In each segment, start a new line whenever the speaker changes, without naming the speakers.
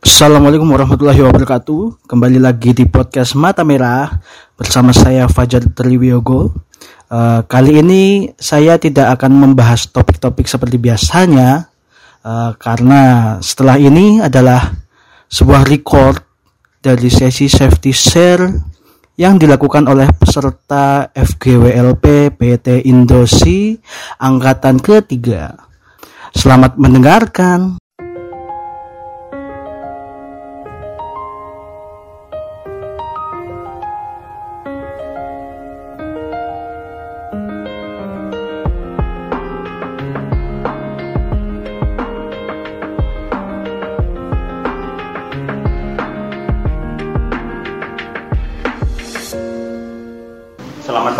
Assalamualaikum warahmatullahi wabarakatuh. Kembali lagi di podcast Mata Merah bersama saya Fajar Triwiyogo. Uh, kali ini saya tidak akan membahas topik-topik seperti biasanya uh, karena setelah ini adalah sebuah record dari sesi safety share yang dilakukan oleh peserta FGWLP PT Indosi angkatan ketiga. Selamat mendengarkan.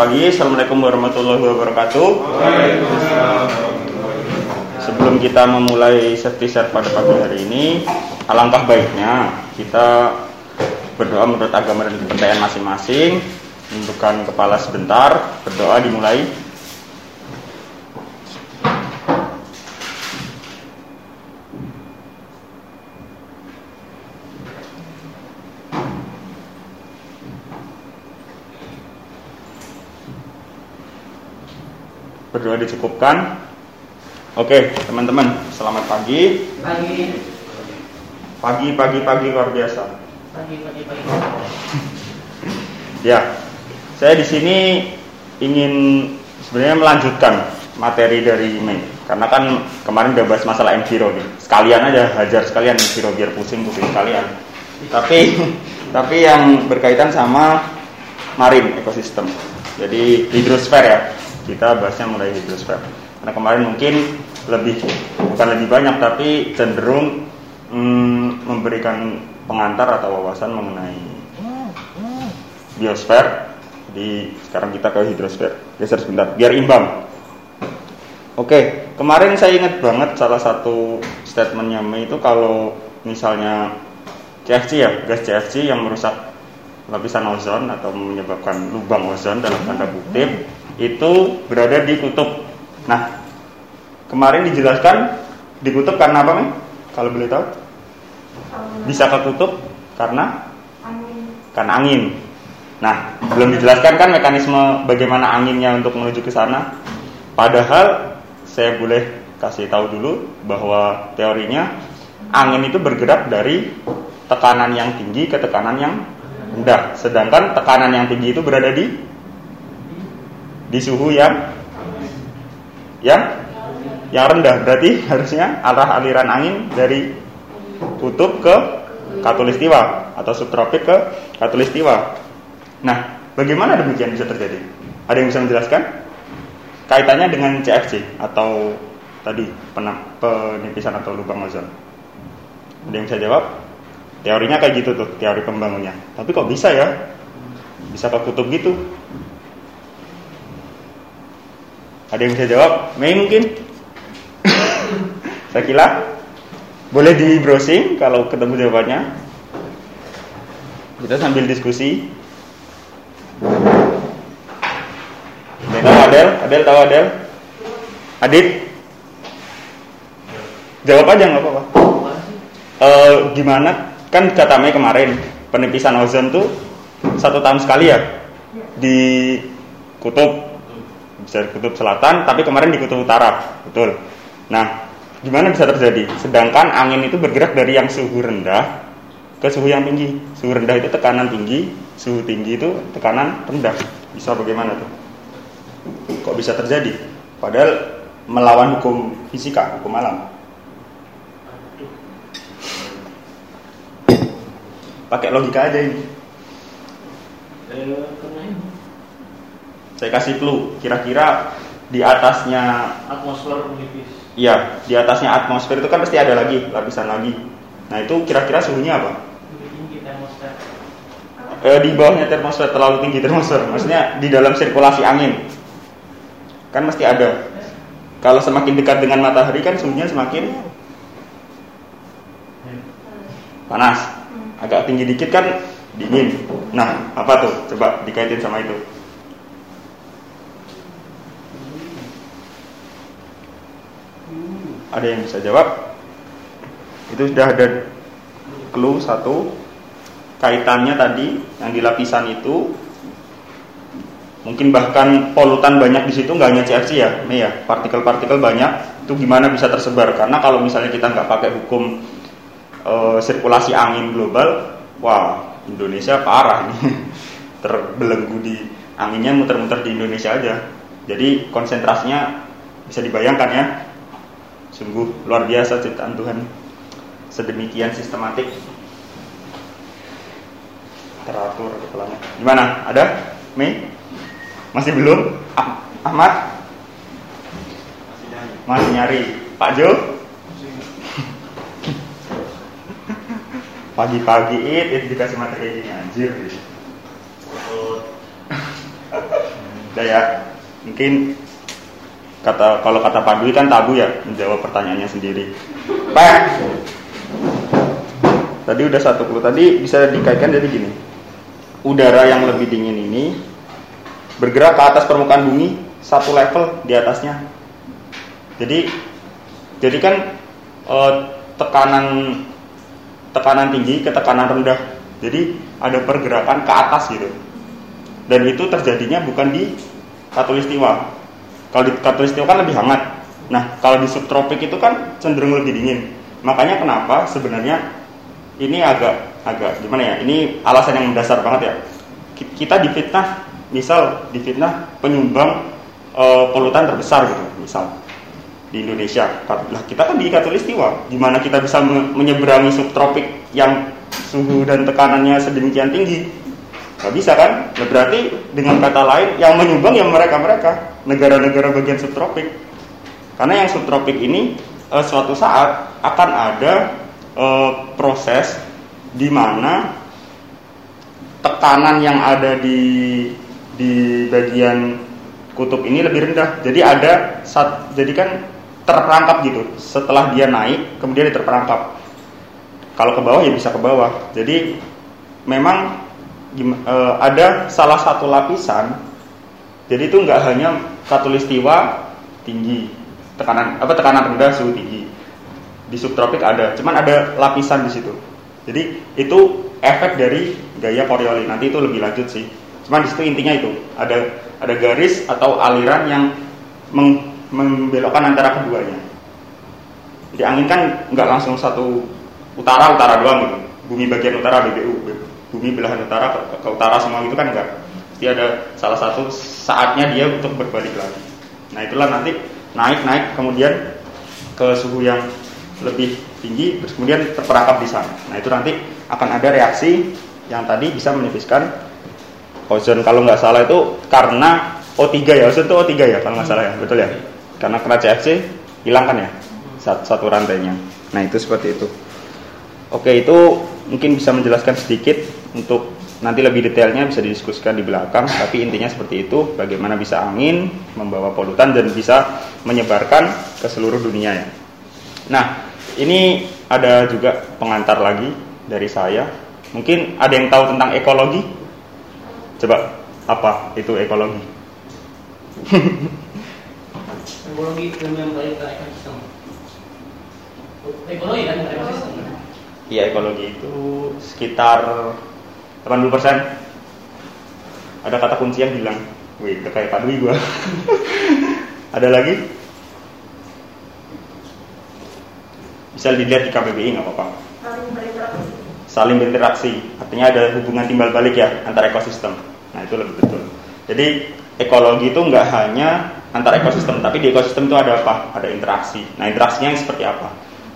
Pagi, Assalamualaikum warahmatullahi wabarakatuh. Sebelum kita memulai safety set pada pagi hari ini Alangkah baiknya kita berdoa menurut agama dan kepercayaan masing-masing. Menundukkan kepala sebentar, berdoa dimulai Berdoa dicukupkan Oke teman-teman, selamat pagi
Pagi,
Pagi, pagi, pagi luar biasa
pagi, pagi, pagi.
Ya, saya di sini ingin sebenarnya melanjutkan materi dari Mei karena kan kemarin udah bahas masalah enviro nih. Sekalian aja hajar sekalian enviro biar pusing pusing sekalian. Tapi tapi yang berkaitan sama marine ekosistem. Jadi hidrosfer ya. Kita bahasnya mulai hidrosfer. Karena kemarin mungkin lebih bukan lebih banyak tapi cenderung mm, memberikan pengantar atau wawasan mengenai biosfer. Jadi sekarang kita ke hidrosfer. Geser sebentar, biar imbang. Oke, kemarin saya ingat banget salah satu statementnya itu kalau misalnya CFC ya, gas CFC yang merusak lapisan ozon atau menyebabkan lubang ozon dalam tanda kutip itu berada di kutub. Nah, kemarin dijelaskan di kutub karena apa, Mei? Kalau boleh tahu? Bisa ke kutub karena karena angin. Nah, belum dijelaskan kan mekanisme bagaimana anginnya untuk menuju ke sana. Padahal saya boleh kasih tahu dulu bahwa teorinya angin itu bergerak dari tekanan yang tinggi ke tekanan yang rendah. Sedangkan tekanan yang tinggi itu berada di di suhu yang yang yang rendah. Berarti harusnya arah aliran angin dari kutub ke katulistiwa atau subtropik ke katulistiwa. Nah, bagaimana demikian bisa terjadi? Ada yang bisa menjelaskan? Kaitannya dengan CFC atau tadi penipisan atau lubang ozon. Ada yang bisa jawab? Teorinya kayak gitu tuh, teori pembangunnya. Tapi kok bisa ya? Bisa ke kutub gitu? Ada yang bisa jawab? Mei mungkin? Saya kira boleh di browsing kalau ketemu jawabannya. Kita sambil diskusi. Ada tahu Adel? Adel tahu Adel? Adit? Jawab aja nggak apa-apa. Eh, gimana? Kan kata Mei kemarin penipisan ozon tuh satu tahun sekali ya di kutub bisa di kutub selatan, tapi kemarin di kutub utara, betul. Nah, gimana bisa terjadi? Sedangkan angin itu bergerak dari yang suhu rendah ke suhu yang tinggi. Suhu rendah itu tekanan tinggi, suhu tinggi itu tekanan rendah. Bisa bagaimana tuh? Kok bisa terjadi? Padahal melawan hukum fisika, hukum alam. Pakai logika aja ini.
Eh, ini
Saya kasih clue, kira-kira di atasnya
atmosfer menipis.
Iya, di atasnya atmosfer itu kan pasti ada lagi lapisan lagi. Nah itu kira-kira suhunya apa?
Tinggi.
Eh, di bawahnya termosfer terlalu tinggi termosfer, maksudnya di dalam sirkulasi angin kan mesti ada. Kalau semakin dekat dengan matahari kan suhunya semakin panas. Agak tinggi dikit kan dingin. Nah apa tuh? Coba dikaitin sama itu. Ada yang bisa jawab? Itu sudah ada clue satu kaitannya tadi yang di lapisan itu mungkin bahkan polutan banyak di situ nggak hanya CFC ya, ya, partikel-partikel banyak itu gimana bisa tersebar karena kalau misalnya kita nggak pakai hukum eh, sirkulasi angin global, wah Indonesia parah nih terbelenggu di anginnya muter-muter di Indonesia aja. Jadi konsentrasinya bisa dibayangkan ya, sungguh luar biasa ciptaan Tuhan sedemikian sistematik teratur kepalanya. Gimana? Ada? Mei? Masih belum? Ah- Ahmad? Masih nyari. Pak Jo? Pagi-pagi it, it dikasih materi ini anjir. Udah ya. Mungkin kata kalau kata Pak Dwi kan tabu ya menjawab pertanyaannya sendiri. Pak. Tadi udah satu clue. Tadi bisa dikaitkan jadi gini. Udara yang lebih dingin ini bergerak ke atas permukaan bumi satu level di atasnya. Jadi jadi kan eh, tekanan tekanan tinggi ke tekanan rendah. Jadi ada pergerakan ke atas gitu. Dan itu terjadinya bukan di katulistiwa. Kalau di katulistiwa kan lebih hangat. Nah, kalau di subtropik itu kan cenderung lebih dingin. Makanya kenapa sebenarnya ini agak agak gimana ya? Ini alasan yang mendasar banget ya. Ki- Kita difitnah, misal difitnah penyumbang eh, polutan terbesar gitu, misal di Indonesia. Lah kita kan di katulistiwa, di mana kita bisa me- menyeberangi subtropik yang suhu dan tekanannya sedemikian tinggi. Gak bisa kan? Nah, berarti dengan kata lain yang menyumbang yang mereka-mereka negara-negara bagian subtropik. Karena yang subtropik ini eh, suatu saat akan ada eh, proses di mana tekanan yang ada di di bagian kutub ini lebih rendah. Jadi ada sat, jadi kan terperangkap gitu. Setelah dia naik, kemudian dia terperangkap. Kalau ke bawah ya bisa ke bawah. Jadi memang eh, ada salah satu lapisan. Jadi itu nggak hanya katulistiwa tinggi, tekanan apa tekanan rendah suhu tinggi. Di subtropik ada, cuman ada lapisan di situ. Jadi itu efek dari gaya Coriolis. Nanti itu lebih lanjut sih. Cuman di situ intinya itu ada ada garis atau aliran yang meng- membelokkan antara keduanya. Jadi angin kan nggak langsung satu utara utara doang gitu. Bumi bagian utara BBU, bumi belahan utara ke, ke utara semua itu kan enggak. Pasti ada salah satu saatnya dia untuk berbalik lagi. Nah itulah nanti naik naik kemudian ke suhu yang lebih tinggi terus kemudian terperangkap di sana. Nah itu nanti akan ada reaksi yang tadi bisa menipiskan ozon kalau nggak salah itu karena O3 ya ozon itu O3 ya kalau nggak salah ya betul ya karena kena CFC hilang kan ya satu, satu rantainya. Nah itu seperti itu. Oke itu mungkin bisa menjelaskan sedikit untuk nanti lebih detailnya bisa didiskusikan di belakang tapi intinya seperti itu bagaimana bisa angin membawa polutan dan bisa menyebarkan ke seluruh dunia ya. Nah ini ada juga pengantar lagi dari saya. Mungkin ada yang tahu tentang ekologi? Coba apa itu ekologi?
Ekologi ilmu yang baik ke ekosistem. Ekologi kan ekosistem.
Iya. Ekologi itu sekitar 80% Ada kata kunci yang hilang. Wih udah kayak Pak Dwi gua. Ada lagi? Bisa dilihat di KBBI nggak apa-apa. Saling berinteraksi. Artinya ada hubungan timbal balik ya Antara ekosistem. Nah itu lebih betul. Jadi ekologi itu nggak hanya antar ekosistem Tapi di ekosistem itu ada apa? Ada interaksi Nah interaksinya yang seperti apa?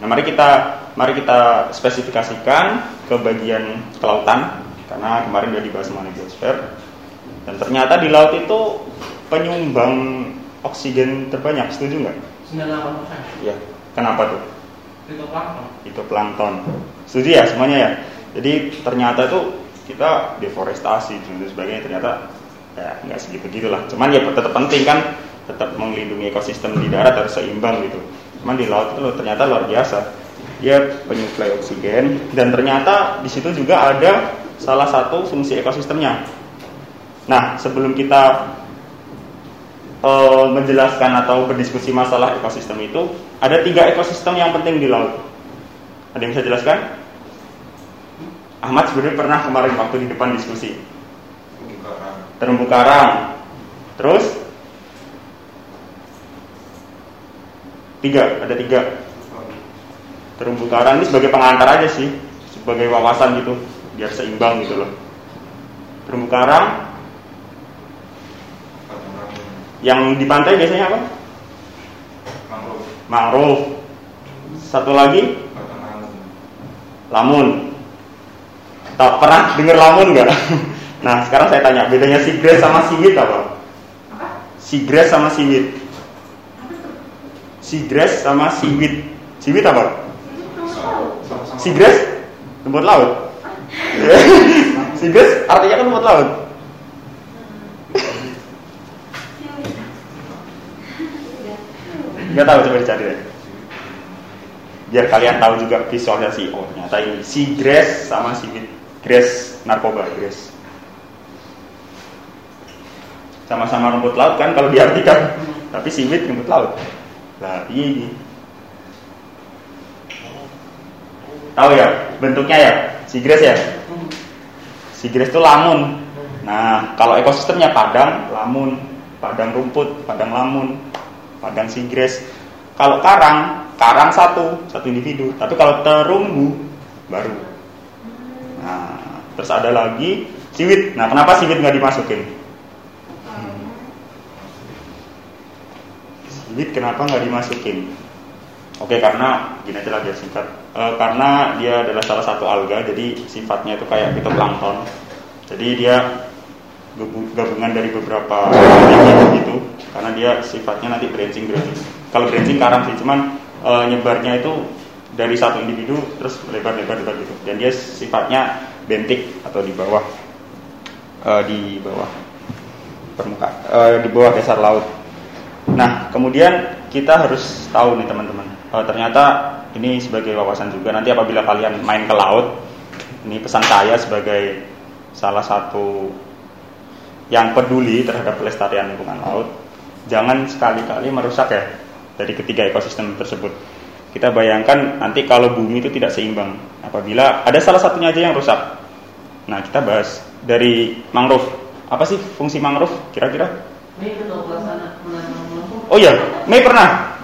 Nah mari kita mari kita spesifikasikan ke bagian kelautan karena kemarin sudah dibahas mengenai biosfer dan ternyata di laut itu penyumbang oksigen terbanyak setuju nggak?
98%
Ya kenapa tuh?
itu plankton.
Itu plankton. Setuju ya semuanya ya. Jadi ternyata tuh kita deforestasi dan sebagainya ternyata ya nggak segitu gitulah. Cuman ya tetap penting kan tetap melindungi ekosistem di darat harus seimbang gitu. Cuman di laut itu ternyata luar biasa. Dia penyuplai oksigen dan ternyata di situ juga ada salah satu fungsi ekosistemnya. Nah, sebelum kita eh, menjelaskan atau berdiskusi masalah ekosistem itu, ada tiga ekosistem yang penting di laut. Ada yang bisa jelaskan? Ahmad sebenarnya pernah kemarin waktu di depan diskusi
Terumbu karang.
terumbu karang. Terus tiga, ada tiga terumbu karang ini sebagai pengantar aja sih, sebagai wawasan gitu, biar seimbang gitu loh. Terumbu karang yang di pantai biasanya apa?
Mangrove.
Mangrove. Satu lagi
lamun.
Tak pernah dengar lamun nggak? Nah sekarang saya tanya bedanya sigres sama siwit apa? Sigres sama siwit. Sigres sama siwit. Siwit apa? Sigres rumput laut. Sigres artinya kan rumput laut. Nggak tahu coba dicari deh. Biar kalian tahu juga visualisasi. Oh ternyata ini sigres sama siwit. Gres narkoba, gres. Sama-sama rumput laut kan kalau diartikan. Tapi siwit rumput laut. Lah iya ini. Tahu ya bentuknya ya? Sigres ya? Sigres itu lamun. Nah, kalau ekosistemnya padang, lamun, padang rumput, padang lamun, padang sigres. Kalau karang, karang satu, satu individu. Tapi kalau terumbu baru. Nah, terus ada lagi siwit. Nah, kenapa siwit nggak dimasukin? Siwit kenapa nggak dimasukin? Oke, karena gini aja lah biar singkat. Eh, karena dia adalah salah satu alga, jadi sifatnya itu kayak fitoplankton. Jadi dia gabu- gabungan dari beberapa gitu. Karena dia sifatnya nanti branching branching. Kalau branching karang sih, cuman eh, nyebarnya itu dari satu individu terus lebar lebar gitu. Dan dia sifatnya bentik atau di bawah eh, di bawah permukaan eh, di bawah dasar laut. Nah, kemudian kita harus tahu nih teman-teman, eh, ternyata ini sebagai wawasan juga nanti apabila kalian main ke laut, ini pesan saya sebagai salah satu yang peduli terhadap pelestarian lingkungan laut, jangan sekali-kali merusak ya dari ketiga ekosistem tersebut. Kita bayangkan nanti kalau bumi itu tidak seimbang, apabila ada salah satunya aja yang rusak. Nah, kita bahas dari mangrove. Apa sih fungsi mangrove kira-kira?
Ini.
Oh iya, Mei pernah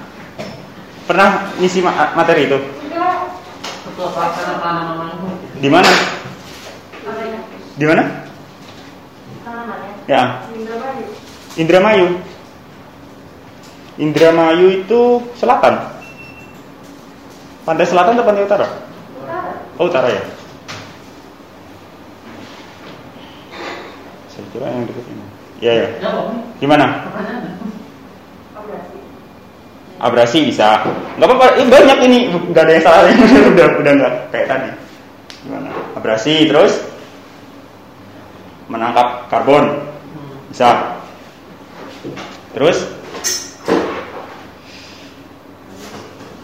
pernah ngisi ma- materi itu. Di mana? Di mana? Ya, Indramayu. Indramayu itu selatan. Pantai selatan atau pantai utara? Oh, utara ya. Saya kira yang dekat ini. Ya.
Jawab.
Gimana? Abrasi bisa. Nggak apa-apa ini banyak ini. Nggak ada yang salah. Udah udah nggak kayak tadi. Gimana? Abrasi terus? Menangkap karbon. Bisa. Terus?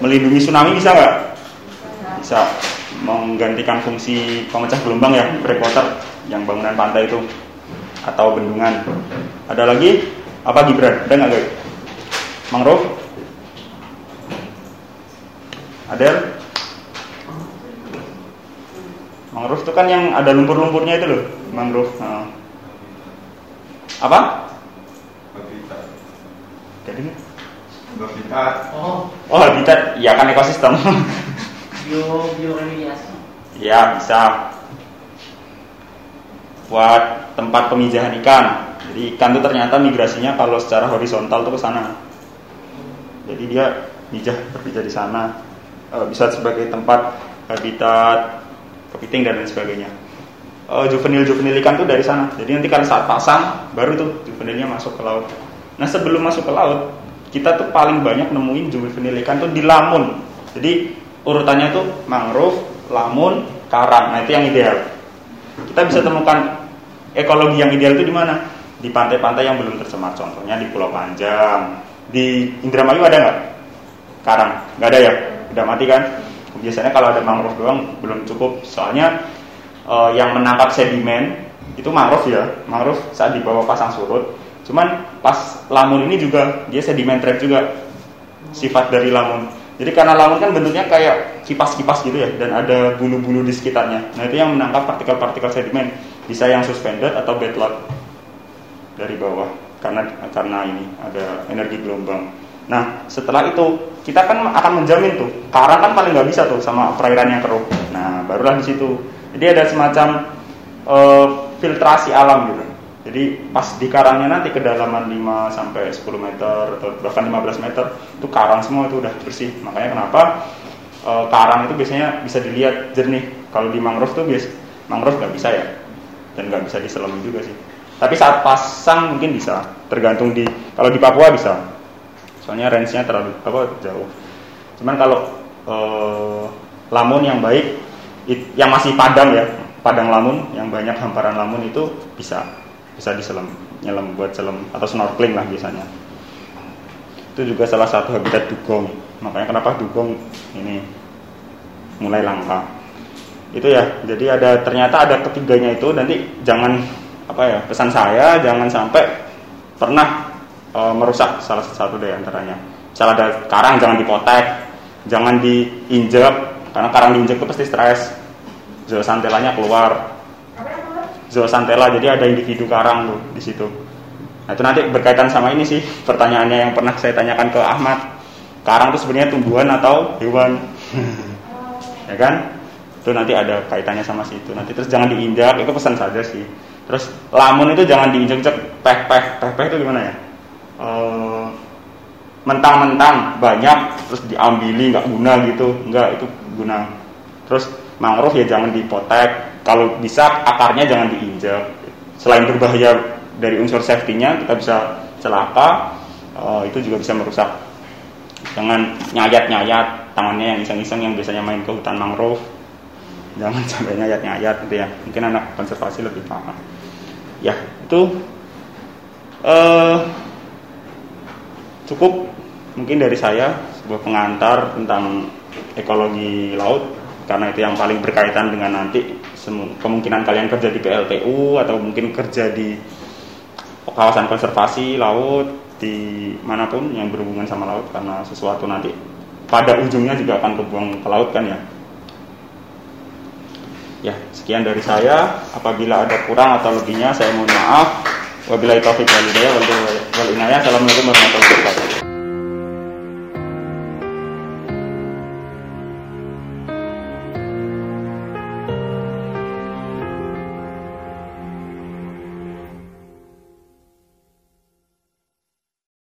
Melindungi tsunami bisa nggak? Bisa. Menggantikan fungsi pemecah gelombang ya breakwater yang bangunan pantai itu. Atau bendungan. Ada lagi? Apa Gibran? Ada nggak guys mangrove ada mangrove itu kan yang ada lumpur-lumpurnya itu loh mangrove. Nah. apa?
Habitat.
jadi?
Habitat.
Oh,
oh habitat. Ya kan ekosistem.
Bio bioremediasi.
ya bisa. Buat tempat pemijahan ikan. Jadi ikan itu ternyata migrasinya kalau secara horizontal tuh ke sana. Jadi dia mijah berpijah di sana Eh, bisa sebagai tempat habitat kepiting dan lain sebagainya. Eh, juvenil juvenil ikan tuh dari sana. Jadi nanti kalau saat pasang baru tuh juvenilnya masuk ke laut. Nah sebelum masuk ke laut kita tuh paling banyak nemuin juvenil ikan tuh di lamun. Jadi urutannya tuh mangrove lamun karang. Nah itu yang ideal. Kita bisa temukan ekologi yang ideal itu di mana? Di pantai-pantai yang belum tercemar. Contohnya di Pulau Panjang. Di Indramayu ada nggak? Karang. Nggak ada ya udah mati kan? Biasanya kalau ada mangrove doang belum cukup. Soalnya eh, yang menangkap sedimen itu mangrove ya. Mangrove saat di bawah pasang surut. Cuman pas lamun ini juga dia sedimen trap juga. Sifat dari lamun. Jadi karena lamun kan bentuknya kayak kipas-kipas gitu ya dan ada bulu-bulu di sekitarnya. Nah itu yang menangkap partikel-partikel sedimen. Bisa yang suspended atau bedlock dari bawah. Karena karena ini ada energi gelombang. Nah setelah itu kita kan akan menjamin tuh karang kan paling nggak bisa tuh sama perairan yang keruh. Nah barulah di situ. Jadi ada semacam eh, filtrasi alam gitu. Jadi pas di karangnya nanti kedalaman 5 sampai 10 meter atau bahkan 15 meter itu karang semua itu udah bersih. Makanya kenapa e, karang itu biasanya bisa dilihat jernih. Kalau di mangrove tuh bias mangrove nggak bisa ya dan nggak bisa diselam juga sih. Tapi saat pasang mungkin bisa, tergantung di kalau di Papua bisa. Soalnya range-nya terlalu apa jauh. Cuman kalau e, lamun yang baik it- yang masih padang ya, padang lamun yang banyak hamparan lamun itu bisa bisa diselam nyelam buat selam atau snorkeling lah biasanya. Itu juga salah satu habitat dugong. Makanya kenapa dugong ini mulai langka. Itu ya jadi ada ternyata ada ketiganya itu nanti jangan apa ya pesan saya jangan sampai pernah e, merusak salah satu dari antaranya. Misal ada karang jangan dipotek jangan diinjak karena karang diinjak itu pasti stres. Zoosantelanya keluar. Zoosantella jadi ada individu karang tuh di situ. Nah itu nanti berkaitan sama ini sih pertanyaannya yang pernah saya tanyakan ke Ahmad. Karang itu sebenarnya tumbuhan atau hewan? Ya kan? Itu nanti ada kaitannya sama situ. Nanti terus jangan diinjak itu pesan saja sih. Terus lamun itu jangan diinjak peh peh peh peh itu gimana ya Eh, mentang-mentang banyak terus diambili nggak guna gitu. Nggak itu guna. Terus mangrove ya jangan dipotek. Kalau bisa akarnya jangan diinjak. Selain berbahaya dari unsur safety-nya kita bisa celaka. Eh, itu juga bisa merusak. Jangan nyayat-nyayat tangannya yang iseng-iseng yang biasanya main ke hutan mangrove. Jangan sampai nyayat-nyayat gitu ya. Mungkin anak konservasi lebih paham. Ya itu. Eh cukup mungkin dari saya sebuah pengantar tentang ekologi laut karena itu yang paling berkaitan dengan nanti kemungkinan kalian kerja di PLTU atau mungkin kerja di kawasan konservasi laut di mana pun yang berhubungan sama laut karena sesuatu nanti pada ujungnya juga akan kebuang ke laut kan ya. Ya sekian dari saya. Apabila ada kurang atau lebihnya saya mohon maaf. Wabillahi taufiq wal hidayah. Wal wal inayah assalamualaikum warahmatullahi wabarakatuh